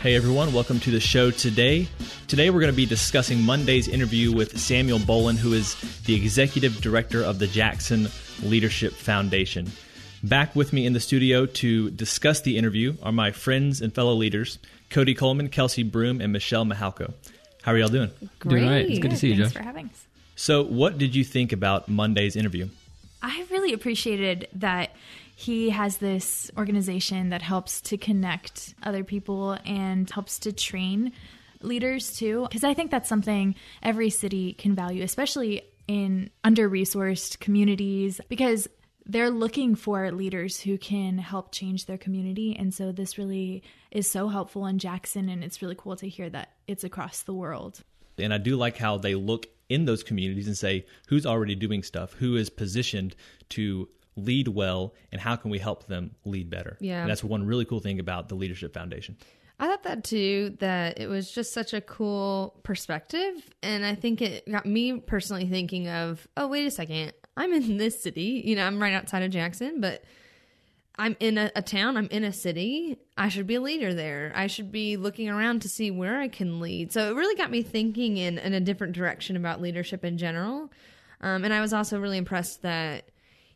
Hey everyone, welcome to the show today. Today we're going to be discussing Monday's interview with Samuel Bolin, who is the executive director of the Jackson Leadership Foundation. Back with me in the studio to discuss the interview are my friends and fellow leaders, Cody Coleman, Kelsey Broom, and Michelle Mahalko. How are y'all doing? Great. Doing right. It's good to see you, Thanks Josh. for having us. So, what did you think about Monday's interview? I really appreciated that he has this organization that helps to connect other people and helps to train leaders too. Because I think that's something every city can value, especially in under resourced communities, because they're looking for leaders who can help change their community. And so this really is so helpful in Jackson. And it's really cool to hear that it's across the world. And I do like how they look in those communities and say who's already doing stuff, who is positioned to lead well, and how can we help them lead better. Yeah. And that's one really cool thing about the Leadership Foundation. I thought that too, that it was just such a cool perspective. And I think it got me personally thinking of, oh, wait a second. I'm in this city. You know, I'm right outside of Jackson, but I'm in a, a town. I'm in a city. I should be a leader there. I should be looking around to see where I can lead. So it really got me thinking in, in a different direction about leadership in general. Um, and I was also really impressed that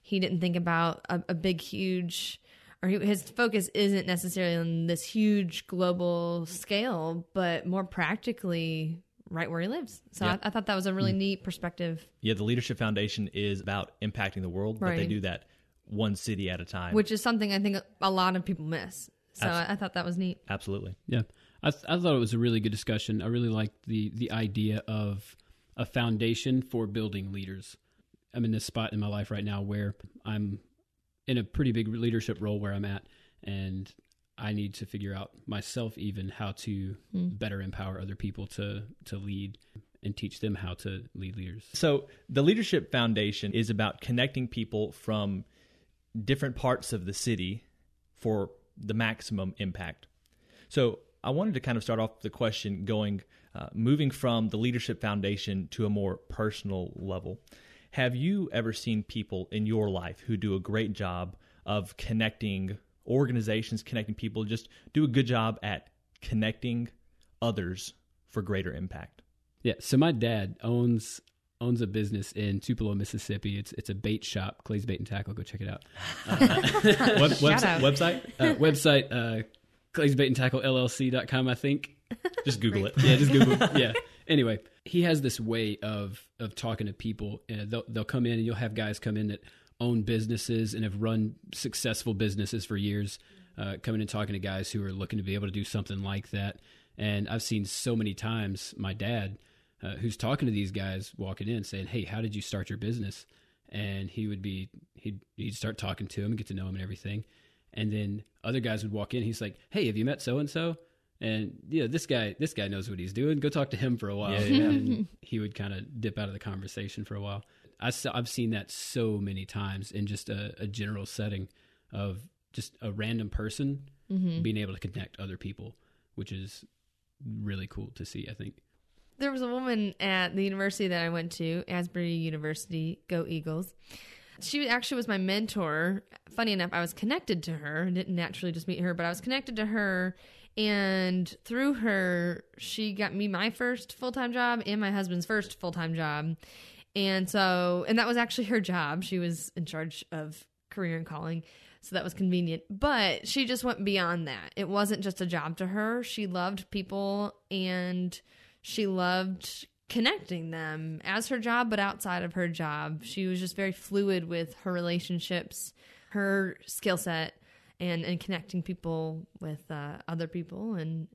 he didn't think about a, a big, huge or he, his focus isn't necessarily on this huge global scale, but more practically right where he lives. So Yeah. I, I thought that was a really mm. neat perspective, Yeah, the Leadership Foundation is about impacting the world, but they do that one city at a time. which is something I think a lot of people miss. So Abs- I, I thought that was neat. Absolutely. Yeah, I, th- I thought it was a really good discussion. I really liked the the idea of a foundation for building leaders. I'm in this spot in my life right now where I'm in a pretty big leadership role where I'm at, and I need to figure out myself even how to better empower other people to to lead and teach them how to lead leaders. So, the Leadership Foundation is about connecting people from different parts of the city for the maximum impact. So, I wanted to kind of start off the question going, uh, moving from the Leadership Foundation to a more personal level. Have you ever seen people in your life who do a great job of connecting organizations, connecting people, just do a good job at connecting others for greater impact? Yeah. So my dad owns owns a business in Tupelo, Mississippi. It's it's a bait shop, Clay's Bait and Tackle. Go check it out. Web, website, out. website? Uh, website uh, Clay's Bait and Tackle LLC.com, I think. Just Google it. Yeah, just Google. It. yeah. Anyway, he has this way of of talking to people. Uh, they'll they'll come in and you'll have guys come in that own businesses and have run successful businesses for years, uh, coming and talking to guys who are looking to be able to do something like that. And I've seen so many times my dad, uh, who's talking to these guys, walking in saying, "Hey, how did you start your business?" And he would be he'd he'd start talking to him and get to know him and everything. And then other guys would walk in. He's like, "Hey, have you met so and so?" And yeah, this guy, this guy knows what he's doing. Go talk to him for a while. Yeah, yeah. And he would kind of dip out of the conversation for a while. I, have seen that so many times in just a, a general setting of just a random person mm-hmm. being able to connect other people, which is really cool to see. I think. There was a woman at the university that I went to, Asbury University. Go Eagles! She actually was my mentor. Funny enough, I was connected to her. I didn't naturally just meet her, but I was connected to her. And through her, she got me my first full time job and my husband's first full time job. And so, and that was actually her job. She was in charge of career and calling. So that was convenient. But she just went beyond that. It wasn't just a job to her. She loved people and she loved connecting them as her job, but outside of her job. She was just very fluid with her relationships, her skill set, and, and connecting people with uh, other people and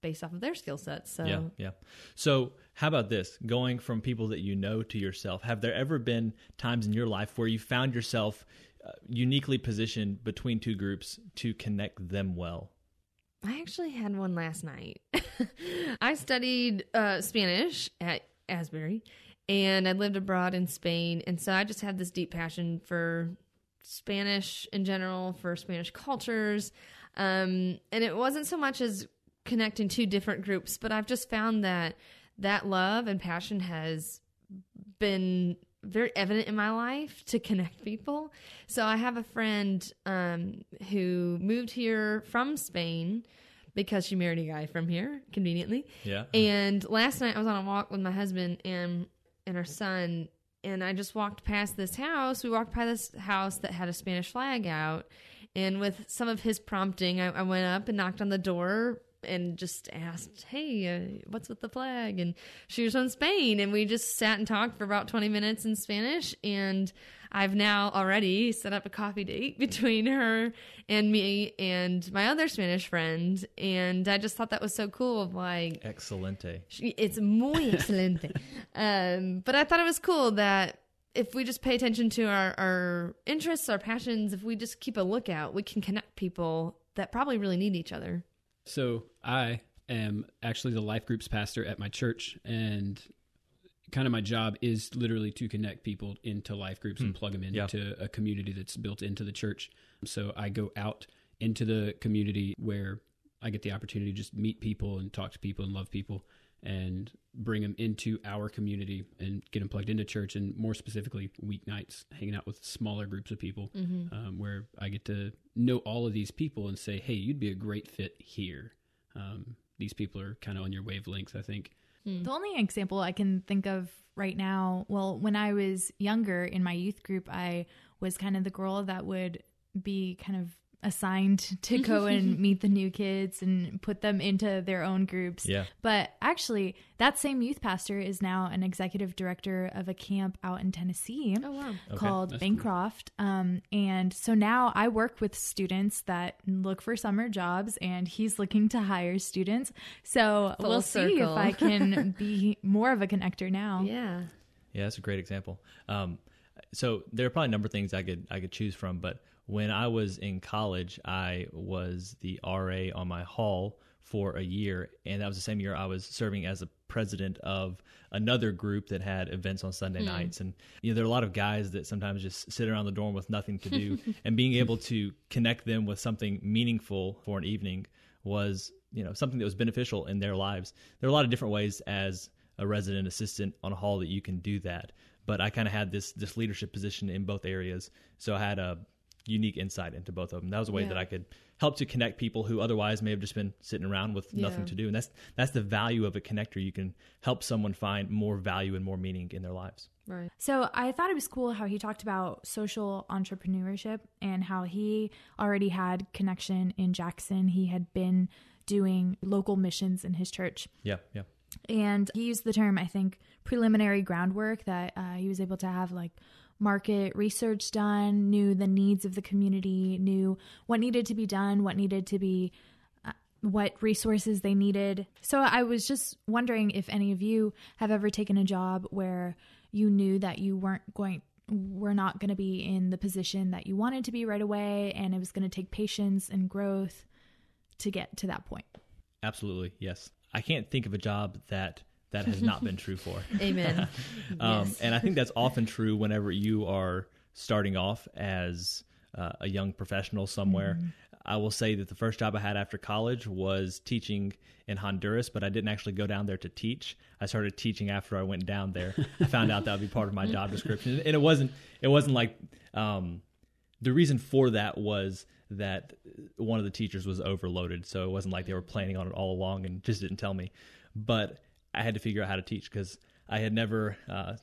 based off of their skill sets. So Yeah, yeah. So, how about this? Going from people that you know to yourself. Have there ever been times in your life where you found yourself uh, uniquely positioned between two groups to connect them well? I actually had one last night. I studied uh, Spanish at Asbury and I lived abroad in Spain. And so I just had this deep passion for Spanish in general, for Spanish cultures. Um, and it wasn't so much as connecting two different groups, but I've just found that that love and passion has been very evident in my life to connect people. So I have a friend um, who moved here from Spain because she married a guy from here conveniently. Yeah. And last night I was on a walk with my husband and and our son and I just walked past this house. We walked by this house that had a Spanish flag out. And with some of his prompting, I, I went up and knocked on the door and just asked, "Hey, uh, what's with the flag?" And she was from Spain, and we just sat and talked for about twenty minutes in Spanish. And I've now already set up a coffee date between her and me and my other Spanish friend, and I just thought that was so cool. Of like, Excelente. it's muy excelente. um, but I thought it was cool that if we just pay attention to our, our interests, our passions, if we just keep a lookout, we can connect people that probably really need each other. So I am actually the life groups pastor at my church, and kind of my job is literally to connect people into life groups and plug them Hmm. Yeah. into a community that's built into the church. So I go out into the community where I get the opportunity to just meet people and talk to people and love people and bring them into our community and get them plugged into church and more specifically weeknights hanging out with smaller groups of people um, where I get to know all of these people and say, hey, you'd be a great fit here. Um, these people are kind of on your wavelength, I think. The only example I can think of right now, well, when I was younger in my youth group, I was kind of the girl that would be kind of assigned to go and meet the new kids and put them into their own groups. Yeah. But actually, that same youth pastor is now an executive director of a camp out in Tennessee Oh, wow. called that's Bancroft. Um, and so now I work with students that look for summer jobs, and he's looking to hire students. So Full we'll see if. I can be more of a connector now. Yeah. Yeah, that's a great example. Um, so there are probably a number of things I could I could choose from, but when I was in college, I was the RA on my hall for a year, and that was the same year I was serving as a president of another group that had events on Sunday hmm. nights. And you know, there are a lot of guys that sometimes just sit around the dorm with nothing to do, and being able to connect them with something meaningful for an evening was you know something that was beneficial in their lives. There are a lot of different ways as a resident assistant on a hall that you can do that. But I kind of had this this leadership position in both areas, so I had a unique insight into both of them. That was a way Yeah. that I could help to connect people who otherwise may have just been sitting around with nothing Yeah. to do. And that's that's the value of a connector. You can help someone find more value and more meaning in their lives. Right. So I thought it was cool how he talked about social entrepreneurship and how he already had connection in Jackson. He had been doing local missions in his church. Yeah, yeah. and he used the term i think preliminary groundwork that uh, he was able to have like market research done knew the needs of the community knew what needed to be done what needed to be uh, what resources they needed so i was just wondering if any of you have ever taken a job where you knew that you weren't going were not going to be in the position that you wanted to be right away and it was going to take patience and growth to get to that point Absolutely, yes. I can't think of a job that that has not been true for. Amen. Um, Yes. And I think that's often true whenever you are starting off as uh, a young professional somewhere. I will say that the first job I had after college was teaching in Honduras, but I didn't actually go down there to teach. I started teaching after I went down there. I found out that would be part of my job description, and it wasn't. It wasn't like um, the reason for that was that one of the teachers was overloaded, so it wasn't like they were planning on it all along and just didn't tell me. But I had to figure out how to teach because I had never. Uh,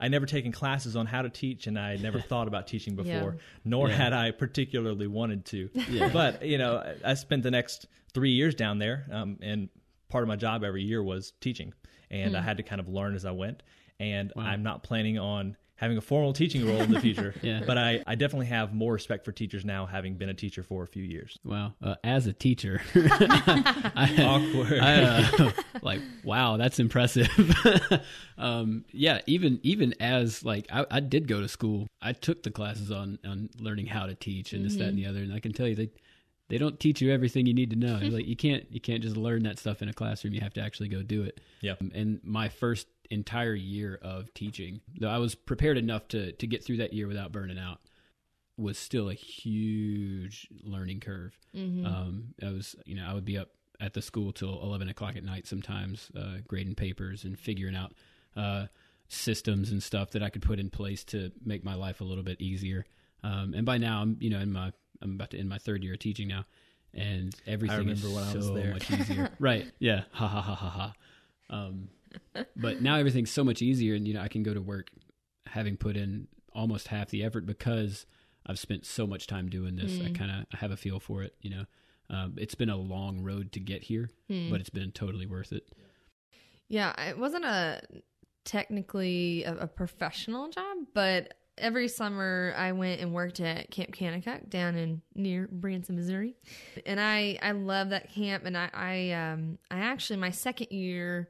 I never taken classes on how to teach, and I had never thought about teaching before, Yeah. nor had I particularly wanted to. But you know, I- I spent the next three years down there, um, and part of my job every year was teaching, and I Hmm. had to kind of learn as I went. And I'm not planning on having a formal teaching role in the future. Yeah. But I, I definitely have more respect for teachers now, having been a teacher for a few years. Wow. Uh, as a teacher, Awkward. I, uh, like wow that's impressive um yeah even even as like I, I did go to school i took the classes on on learning how to teach and this that and the other and i can tell you they they don't teach you everything you need to know like you can't you can't just learn that stuff in a classroom you have to actually go do it Yeah. Um, and my first entire year of teaching though i was prepared enough to to get through that year without burning out was still a huge learning curve. Um, I was, you know, I would be up at the school till eleven o'clock at night sometimes, uh, grading papers and figuring out uh, systems and stuff that I could put in place to make my life a little bit easier. Um, and by now, I'm, you know, in my, I'm about to end my third year of teaching now, and everything is remember when I was so there. much easier. right? Yeah. Ha ha ha ha ha. Um, but now everything's so much easier, and you know, I can go to work having put in almost half the effort because I've spent so much time doing this. I kind of I have a feel for it. You know, um, it's been a long road to get here, but it's been totally worth it. Yeah, it wasn't a technically a, a professional job, but every summer I went and worked at Camp Kanakuk down in near Branson, Missouri, and I I love that camp. And I I um I actually my second year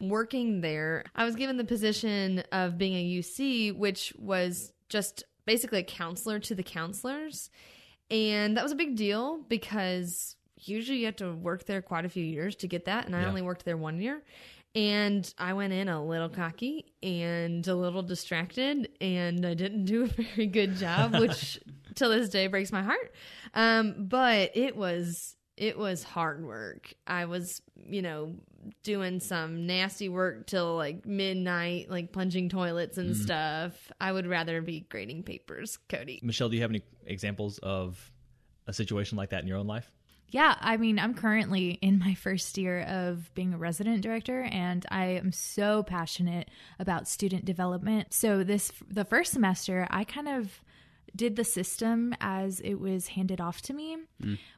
working there, I was given the position of being a UC, which was just basically a counselor to the counselors. And that was a big deal because usually you have to work there quite a few years to get that. And I Yeah. only worked there one year. And I went in a little cocky and a little distracted, and I didn't do a very good job, which till this day breaks my heart. Um, but it was it was hard work. I was, you know, doing some nasty work till like midnight, like plunging toilets and stuff. I would rather be grading papers, Cody. Michelle, do you have any examples of a situation like that in your own life? Yeah, I mean, I'm currently in my first year of being a resident director, and I am so passionate about student development. So, this, the first semester, I kind of did the system as it was handed off to me.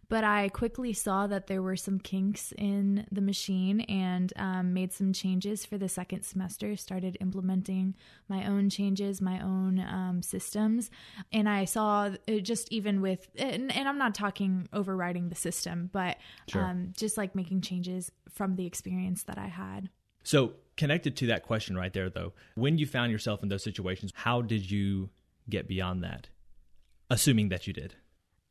But I quickly saw that there were some kinks in the machine and um, made some changes for the second semester. Started implementing my own changes, my own um, systems. And I saw it just even with, and, and I'm not talking overriding the system, but um, just like making changes from the experience that I had. So, connected to that question right there, though, when you found yourself in those situations, how did you get beyond that? Assuming that you did.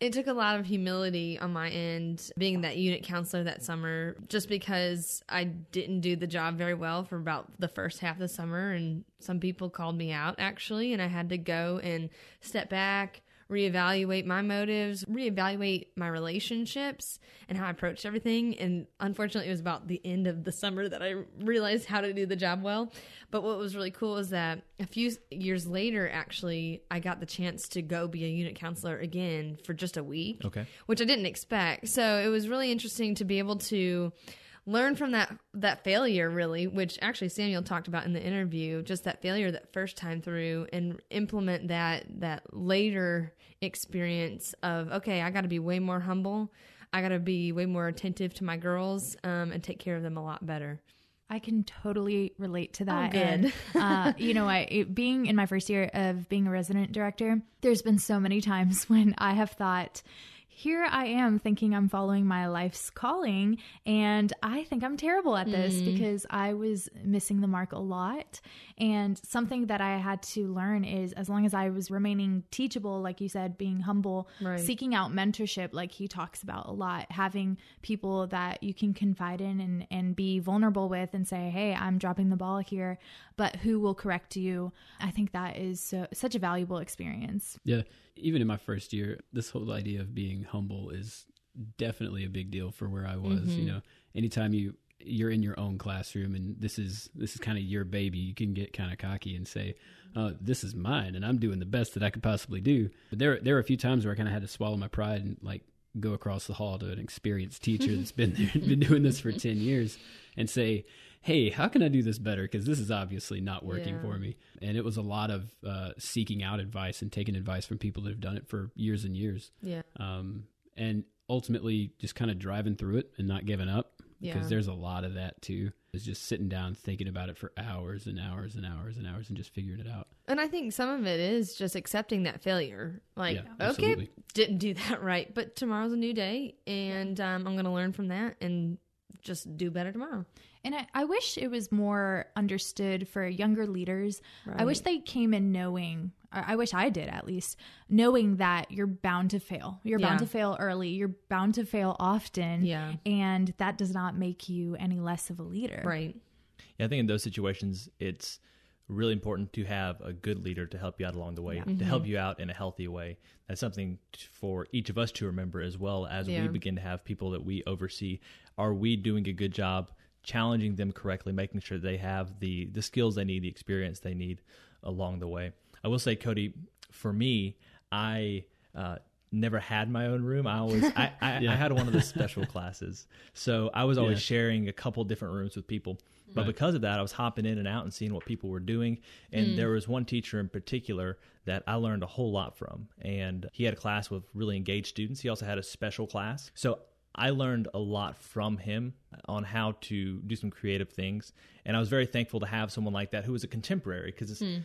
It took a lot of humility on my end, being that unit counselor that summer, just because I didn't do the job very well for about the first half of the summer. And some people called me out actually, and I had to go and step back, reevaluate my motives, reevaluate my relationships, and how I approached everything. And unfortunately, it was about the end of the summer that I realized how to do the job well. But what was really cool is that a few years later, actually, I got the chance to go be a unit counselor again for just a week Okay. which I didn't expect. So it was really interesting to be able to learn from that that failure really which actually Samuel talked about in the interview just that failure that first time through and implement that that later experience of okay I got to be way more humble I got to be way more attentive to my girls um, and take care of them a lot better I can totally relate to that. good. And, uh, you know, I it, being in my first year of being a resident director, there's been so many times when I have thought, here I am thinking I'm following my life's calling, and I think I'm terrible at this hmm. because I was missing the mark a lot. And something that I had to learn is as long as I was remaining teachable, like you said, being humble, Right. seeking out mentorship, like he talks about a lot, having people that you can confide in and, and be vulnerable with and say, hey, I'm dropping the ball here, but who will correct you? I think that is so, such a valuable experience. Yeah, even in my first year, this whole idea of being humble is definitely a big deal for where I was. You know, anytime you you're in your own classroom and this is this is kind of your baby, you can get kind of cocky and say, uh, "This is mine, and I'm doing the best that I could possibly do." But there there were a few times where I kind of had to swallow my pride and like go across the hall to an experienced teacher that's been there, been doing this for ten years, and say, "Hey, how can I do this better? Because this is obviously not working Yeah. for me." And it was a lot of uh, seeking out advice and taking advice from people that have done it for years and years yeah um, and ultimately just kind of driving through it and not giving up. because Yeah. there's a lot of that too. Is just sitting down thinking about it for hours and hours and hours and hours and just figuring it out. And I think some of it is just accepting that failure. Like, Yeah, okay, didn't do that right, but tomorrow's a new day, and um, I'm going to learn from that and just do better tomorrow. And I, I wish it was more understood for younger leaders. I wish they came in knowing, I I wish I did at least, knowing that you're bound to fail. You're bound to fail early. You're bound to fail often. Yeah. And that does not make you any less of a leader. Right. Yeah, I think in those situations, it's really important to have a good leader to help you out along the way, to help you out in a healthy way. That's something for each of us to remember as well as Yeah. we begin to have people that we oversee. Are we doing a good job challenging them correctly, making sure they have the the skills they need, the experience they need along the way? I will say, Cody, for me, I. Uh, Never had my own room. I always I, I, I had one of the special classes, so I was always Yeah. sharing a couple different rooms with people. But Right. because of that, I was hopping in and out and seeing what people were doing. And mm. there was one teacher in particular that I learned a whole lot from. And he had a class with really engaged students. He also had a special class. So I learned a lot from him on how to do some creative things. And I was very thankful to have someone like that who was a contemporary because it's, hmm.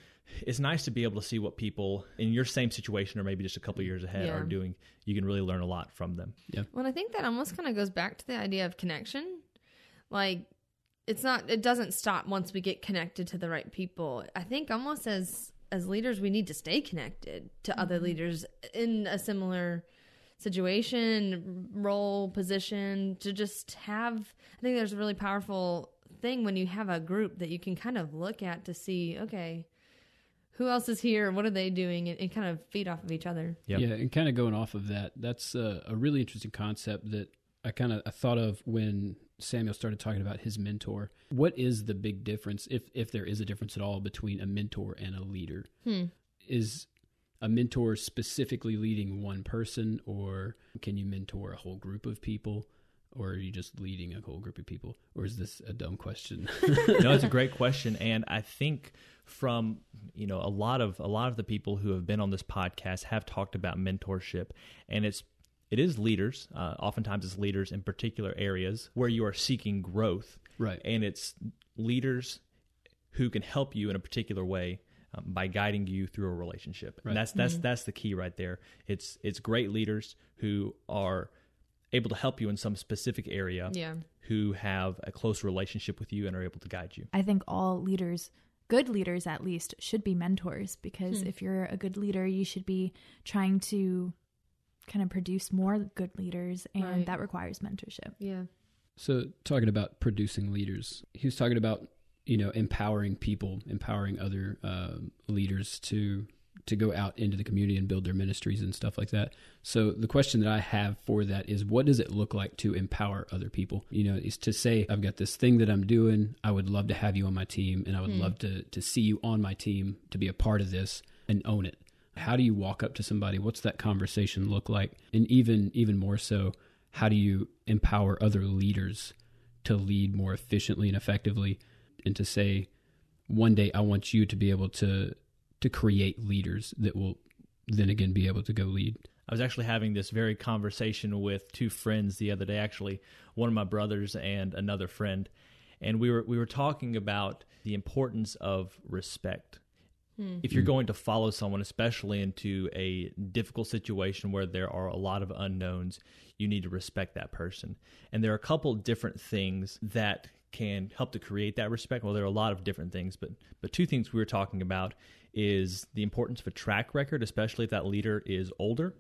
It's nice to be able to see what people in your same situation or maybe just a couple mm. years ahead Yeah. are doing. You can really learn a lot from them. Well, I think that almost kind of goes back to the idea of connection. Like, it's not, it doesn't stop once we get connected to the right people. I think almost as as leaders, we need to stay connected to other mm-hmm. leaders in a similar situation, role, position, to just have. I think there's a really powerful thing when you have a group that you can kind of look at to see, okay, who else is here? What are they doing? And, and kind of feed off of each other. Yep. Yeah, and kind of going off of that, that's a, a really interesting concept that I kind of I thought of when Samuel started talking about his mentor. What is the big difference, if if there is a difference at all, between a mentor and a leader? Hmm. Is a mentor specifically leading one person, or can you mentor a whole group of people? Or are you just leading a whole group of people? Or is this a dumb question? no, it's a great question, and I think from you know a lot of a lot of the people who have been on this podcast have talked about mentorship, and it's it is leaders. Uh, oftentimes, it's leaders in particular areas where you are seeking growth, Right. And it's leaders who can help you in a particular way um, by guiding you through a relationship. Right. And that's that's that's the key right there. It's it's great leaders who are able to help you in some specific area Yeah. who have a close relationship with you and are able to guide you. I think all leaders, good leaders at least, should be mentors because if you're a good leader, you should be trying to kind of produce more good leaders, and Right. that requires mentorship. Yeah. So, talking about producing leaders, he was talking about you know empowering people, empowering other uh, leaders to to go out into the community and build their ministries and stuff like that. So, the question that I have for that is, what does it look like to empower other people? You know, is to say, I've got this thing that I'm doing. I would love to have you on my team, and I would hmm. love to to see you on my team to be a part of this and own it. How do you walk up to somebody? What's that conversation look like? And even even more so, how do you empower other leaders to lead more efficiently and effectively and to say one day I want you to be able to to create leaders that will then again be able to go lead. I was actually having this very conversation with two friends the other day. Actually, one of my brothers and another friend, and we were we were talking about the importance of respect. Hmm. If you're hmm. going to follow someone, especially into a difficult situation where there are a lot of unknowns, you need to respect that person. And there are a couple different things that can help to create that respect. Well, there are a lot of different things, but but two things we were talking about is the importance of a track record, especially if that leader is older,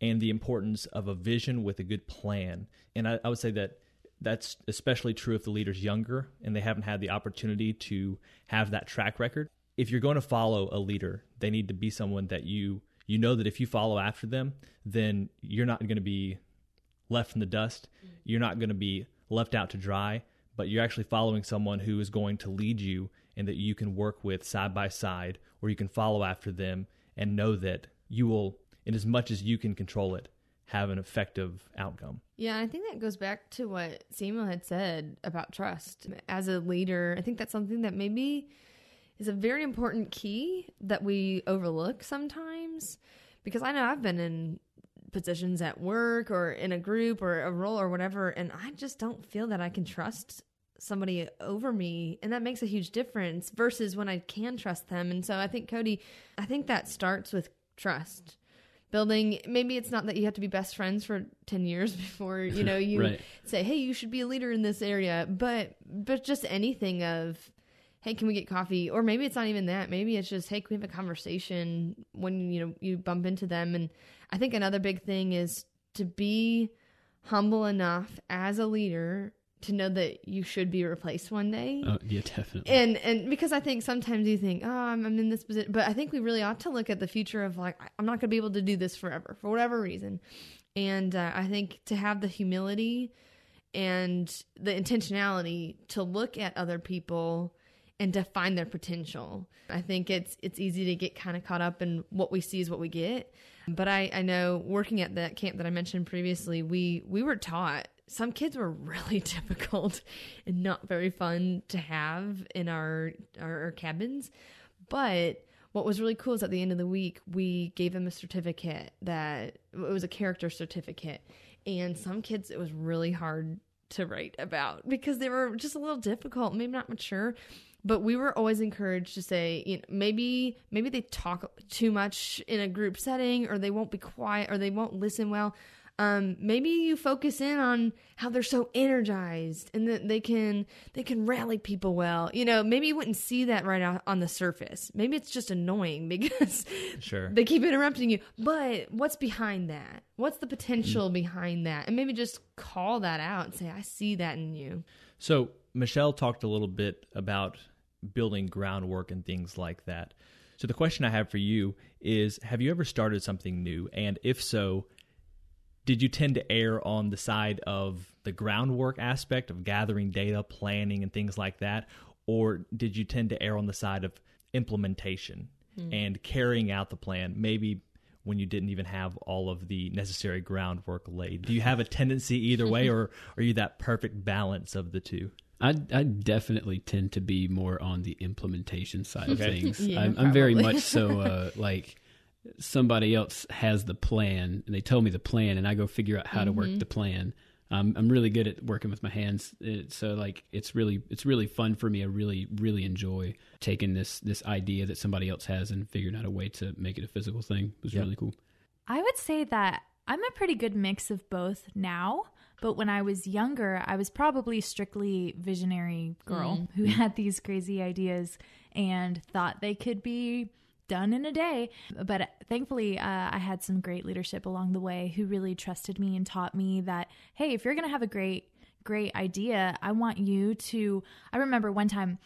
and the importance of a vision with a good plan. And I, I would say that that's especially true if the leader's younger and they haven't had the opportunity to have that track record. If you're going to follow a leader, they need to be someone that you you know that if you follow after them, then you're not going to be left in the dust. You're not going to be left out to dry, but you're actually following someone who is going to lead you and that you can work with side by side, or you can follow after them and know that you will, in as much as you can control it, have an effective outcome. Yeah, I think that goes back to what Samuel had said about trust. As a leader, I think that's something that maybe is a very important key that we overlook sometimes because I know I've been in positions at work or in a group or a role or whatever and I just don't feel that I can trust somebody over me and that makes a huge difference versus when I can trust them. And so I think Cody, I think that starts with trust. Building maybe it's not that you have to be best friends for 10 years before, you know, you Right. say, "Hey, you should be a leader in this area." But but just anything of hey can we get coffee or maybe it's not even that maybe it's just hey can we have a conversation when you know you bump into them and i think another big thing is to be humble enough as a leader to know that you should be replaced one day Oh, yeah, definitely. and and because I think sometimes you think, oh, I'm, I'm in this position, but I think we really ought to look at the future of like, I'm not going to be able to do this forever for whatever reason, and uh, I think to have the humility and the intentionality to look at other people and to find their potential. I think it's it's easy to get kind of caught up in what we see is what we get. But I, I know working at that camp that I mentioned previously, we we were taught some kids were really difficult and not very fun to have in our our, our cabins. But what was really cool is at the end of the week we gave them a certificate that it was a character certificate. And some kids it was really hard to write about because they were just a little difficult maybe not mature. But we were always encouraged to say you know maybe maybe they talk too much in a group setting or they won't be quiet or they won't listen well um, maybe you focus in on how they're so energized and that they can they can rally people well. You know maybe you wouldn't see that right on the surface. Maybe it's just annoying because Sure. they keep interrupting you. But what's behind that? What's the potential behind that? And maybe just call that out and say i see that in you. So Michelle talked a little bit about building groundwork and things like that. So the question I have for you is have you ever started something new? And if so did you tend to err on the side of the groundwork aspect of gathering data, planning and things like that or did you tend to err on the side of implementation and carrying out the plan maybe when you didn't even have all of the necessary groundwork laid? Do you have a tendency either way or are you that perfect balance of the two? I, I definitely tend to be more on the implementation side of things. Yeah, I'm, I'm very much so uh, like somebody else has the plan and they tell me the plan and I go figure out how to Mm-hmm. work the plan. Um, I'm really good at working with my hands, It- so like it's really it's really fun for me. I really really enjoy taking this this idea that somebody else has and figuring out a way to make it a physical thing. It was Yep. really cool. I would say that I'm a pretty good mix of both now. But when I was younger, I was probably strictly visionary girl who had these crazy ideas and thought they could be done in a day. But thankfully, uh, I had some great leadership along the way who really trusted me and taught me that, hey, if you're going to have a great, great idea, I want you to. I remember one time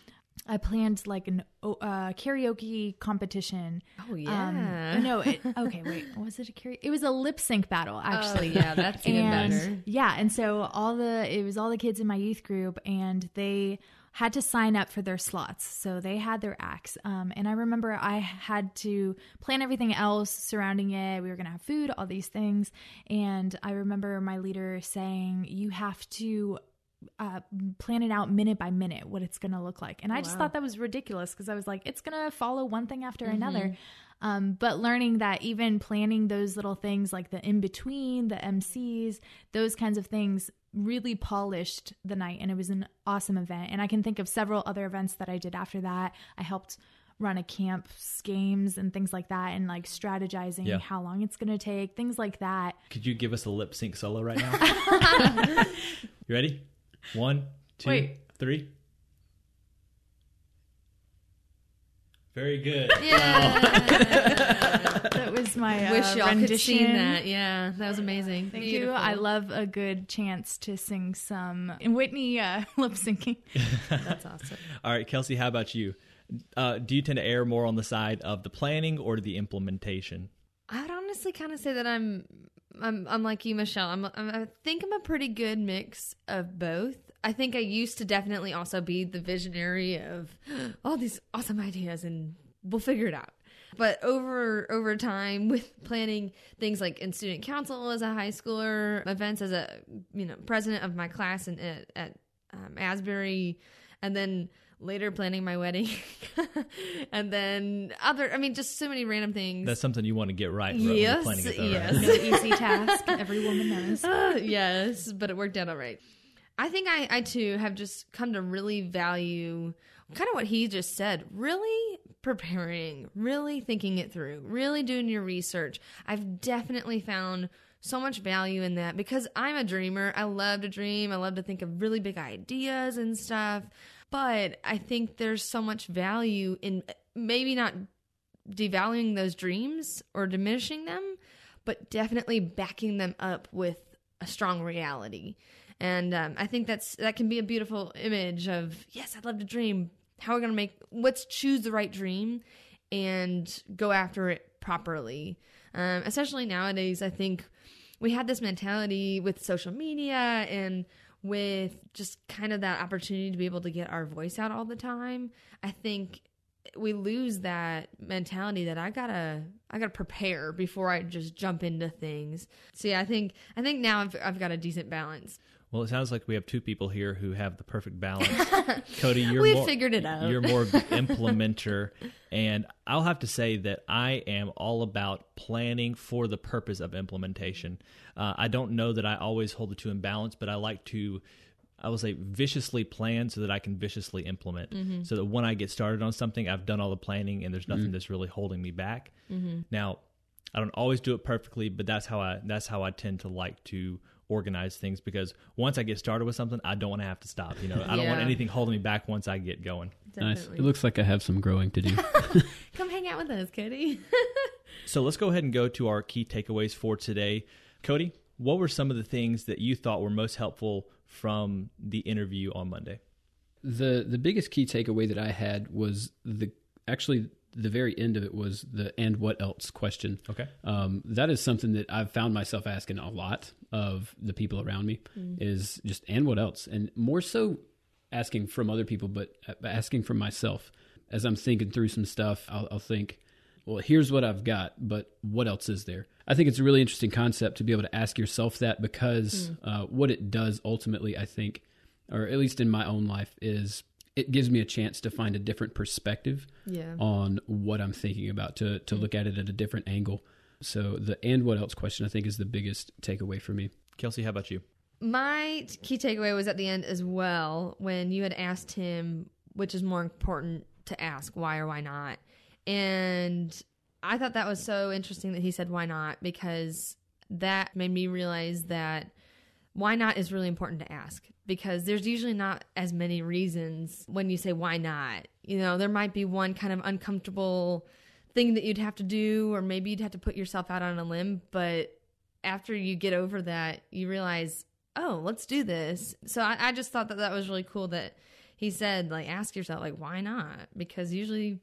I planned like an uh, karaoke competition. Oh, Um, yeah. no, it, okay, wait. Was it a karaoke? It was a lip sync battle, actually. Oh, yeah, that's even and better. yeah, and so all the it was all the kids in my youth group, and they had to sign up for their slots. So they had their acts, um, and I remember I had to plan everything else surrounding it. We were gonna have food, all these things, and I remember my leader saying, "You have to." uh, plan it out minute by minute what it's going to look like. And I just thought that was ridiculous because I was like, it's going to follow one thing after another. Um, but learning that even planning those little things like the in between, the MCs, those kinds of things really polished the night. And it was an awesome event. And I can think of several other events that I did after that. I helped run a camp games and things like that and like strategizing Yeah. how long it's going to take things like that Could you give us a lip sync solo right now? you ready? One, two, Wait. three. Very good. Yeah. that was my uh, Wish y'all rendition. could see that. Yeah, that was amazing. Thank Beautiful. you. I love a good chance to sing some Whitney uh, lip syncing. That's awesome. All right, Kelsey, how about you? Uh, do you tend to err more on the side of the planning or the implementation? I would honestly kind of say that I'm, I'm, I'm like you, Michelle. I'm, I'm, I think I'm a pretty good mix of both. I think I used to definitely also be the visionary of all these awesome ideas, and we'll figure it out. But over over time, with planning things like in student council as a high schooler, events as a you know president of my class and at, at um, Asbury, and then later planning my wedding, and then other. I mean, just so many random things. That's something you want to get right. right when you're yes, planning it, though, right? yes. No easy task. Every woman knows. Uh, yes, but it worked out all right. I think I, I too have just come to really value kind of what he just said. Really preparing, really thinking it through, really doing your research. I've definitely found so much value in that because I'm a dreamer. I love to dream. I love to think of really big ideas and stuff. But I think there's so much value in maybe not devaluing those dreams or diminishing them, but definitely backing them up with a strong reality. And um, I think that's that can be a beautiful image of yes, I'd love to dream. How are we gonna make? Let's choose the right dream and go after it properly. Um, especially nowadays, I think we had this mentality with social media and with just kind of that opportunity to be able to get our voice out all the time. I think we lose that mentality that I gotta I gotta prepare before I just jump into things. So yeah, I think I think now I've I've got a decent balance. Well, it sounds like we have two people here who have the perfect balance. Cody, you're We more, figured it out. You're more of the implementer, and I'll have to say that I am all about planning for the purpose of implementation. Uh, I don't know that I always hold the two in balance, but I like to. I will say viciously plan so that I can viciously implement. Mm-hmm. So that when I get started on something, I've done all the planning and there's nothing Mm-hmm. that's really holding me back. Now, I don't always do it perfectly, but that's how I that's how I tend to like to organize things because once I get started with something, I don't want to have to stop. You know, I don't want anything holding me back once I get going. Nice. It looks like I have some growing to do. Come hang out with us, Cody. So let's go ahead and go to our key takeaways for today. Cody, what were some of the things that you thought were most helpful from the interview on Monday? the the biggest key takeaway that I had was the actually the very end of it was the and what else question. Okay. Um, that is something that I've found myself asking a lot of the people around me is just and what else, and more so asking from other people, but asking from myself as I'm thinking through some stuff. I'll, I'll think, well, here's what I've got, but what else is there? I think it's a really interesting concept to be able to ask yourself that because uh, what it does ultimately, I think, or at least in my own life, is it gives me a chance to find a different perspective Yeah. on what I'm thinking about, to to look at it at a different angle. So the and what else question I think is the biggest takeaway for me. Kelsey, how about you? My key takeaway was at the end as well when you had asked him which is more important to ask, why or why not. And I thought that was so interesting that he said why not because that made me realize that why not is really important to ask because there's usually not as many reasons when you say why not. You know, there might be one kind of uncomfortable thing that you'd have to do, or maybe you'd have to put yourself out on a limb. But after you get over that, you realize, oh, let's do this. So I, I just thought that that was really cool that he said, like, ask yourself, like, why not? Because usually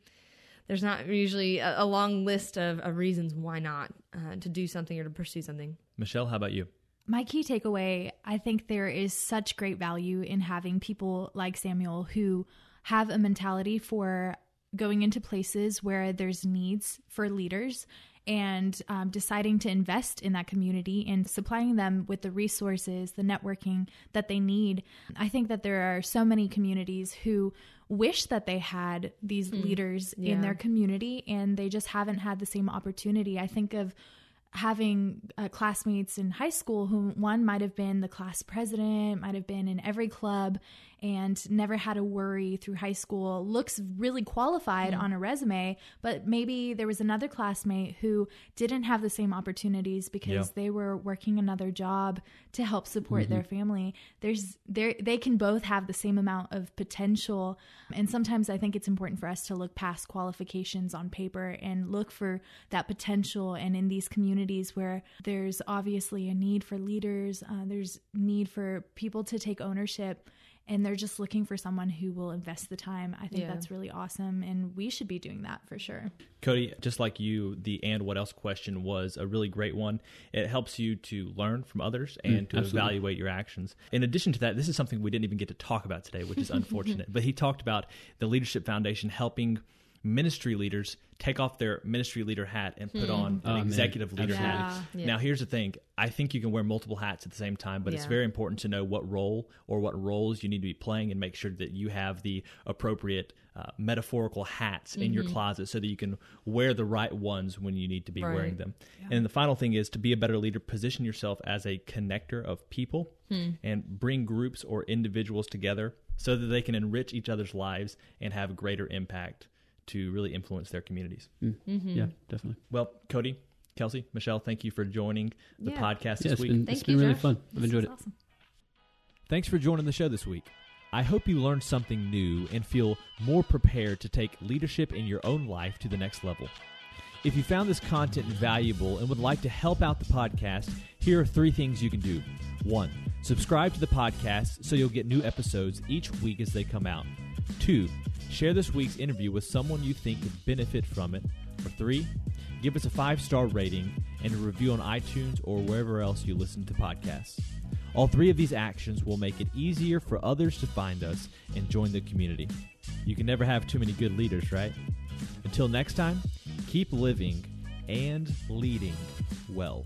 there's not usually a, a long list of, of reasons why not uh, to do something or to pursue something. Michelle, how about you? My key takeaway I think there is such great value in having people like Samuel who have a mentality for going into places where there's needs for leaders and um, deciding to invest in that community and supplying them with the resources, the networking that they need. I think that there are so many communities who wish that they had these leaders yeah. in their community and they just haven't had the same opportunity. I think of having uh, classmates in high school who one might have been the class president, might have been in every club, and never had a worry through high school. Looks really qualified on a resume, but maybe there was another classmate who didn't have the same opportunities because Yeah. they were working another job to help support their family. There's there they can both have the same amount of potential, and sometimes I think it's important for us to look past qualifications on paper and look for that potential. And in these communities where there's obviously a need for leaders, uh, there's need for people to take ownership. And they're just looking for someone who will invest the time. I think Yeah. that's really awesome. And we should be doing that for sure. Cody, just like you, the and what else question was a really great one. It helps you to learn from others mm, and to absolutely. evaluate your actions. In addition to that, this is something we didn't even get to talk about today, which is unfortunate. but he talked about the Leadership Foundation helping ministry leaders take off their ministry leader hat and put on an Oh, man. executive leader hat. Yeah. Now, here's the thing. I think you can wear multiple hats at the same time, but it's very important to know what role or what roles you need to be playing and make sure that you have the appropriate uh, metaphorical hats in Mm-hmm. your closet so that you can wear the right ones when you need to be Right. wearing them. And the final thing is to be a better leader, position yourself as a connector of people Hmm. and bring groups or individuals together so that they can enrich each other's lives and have greater impact to really influence their communities. Mm-hmm. Yeah, definitely. Well, Cody, Kelsey, Michelle, thank you for joining the Yeah. podcast Yeah, this it's week. been, Thank it's been you, really Josh. fun. I've enjoyed it. Awesome. Thanks for joining the show this week. I hope you learned something new and feel more prepared to take leadership in your own life to the next level. If you found this content valuable and would like to help out the podcast, here are three things you can do. One, subscribe to the podcast so you'll get new episodes each week as they come out. Two, share this week's interview with someone you think could benefit from it. Or three, give us a five star rating and a review on iTunes or wherever else you listen to podcasts. All three of these actions will make it easier for others to find us and join the community. You can never have too many good leaders, right? Until next time, keep living and leading well.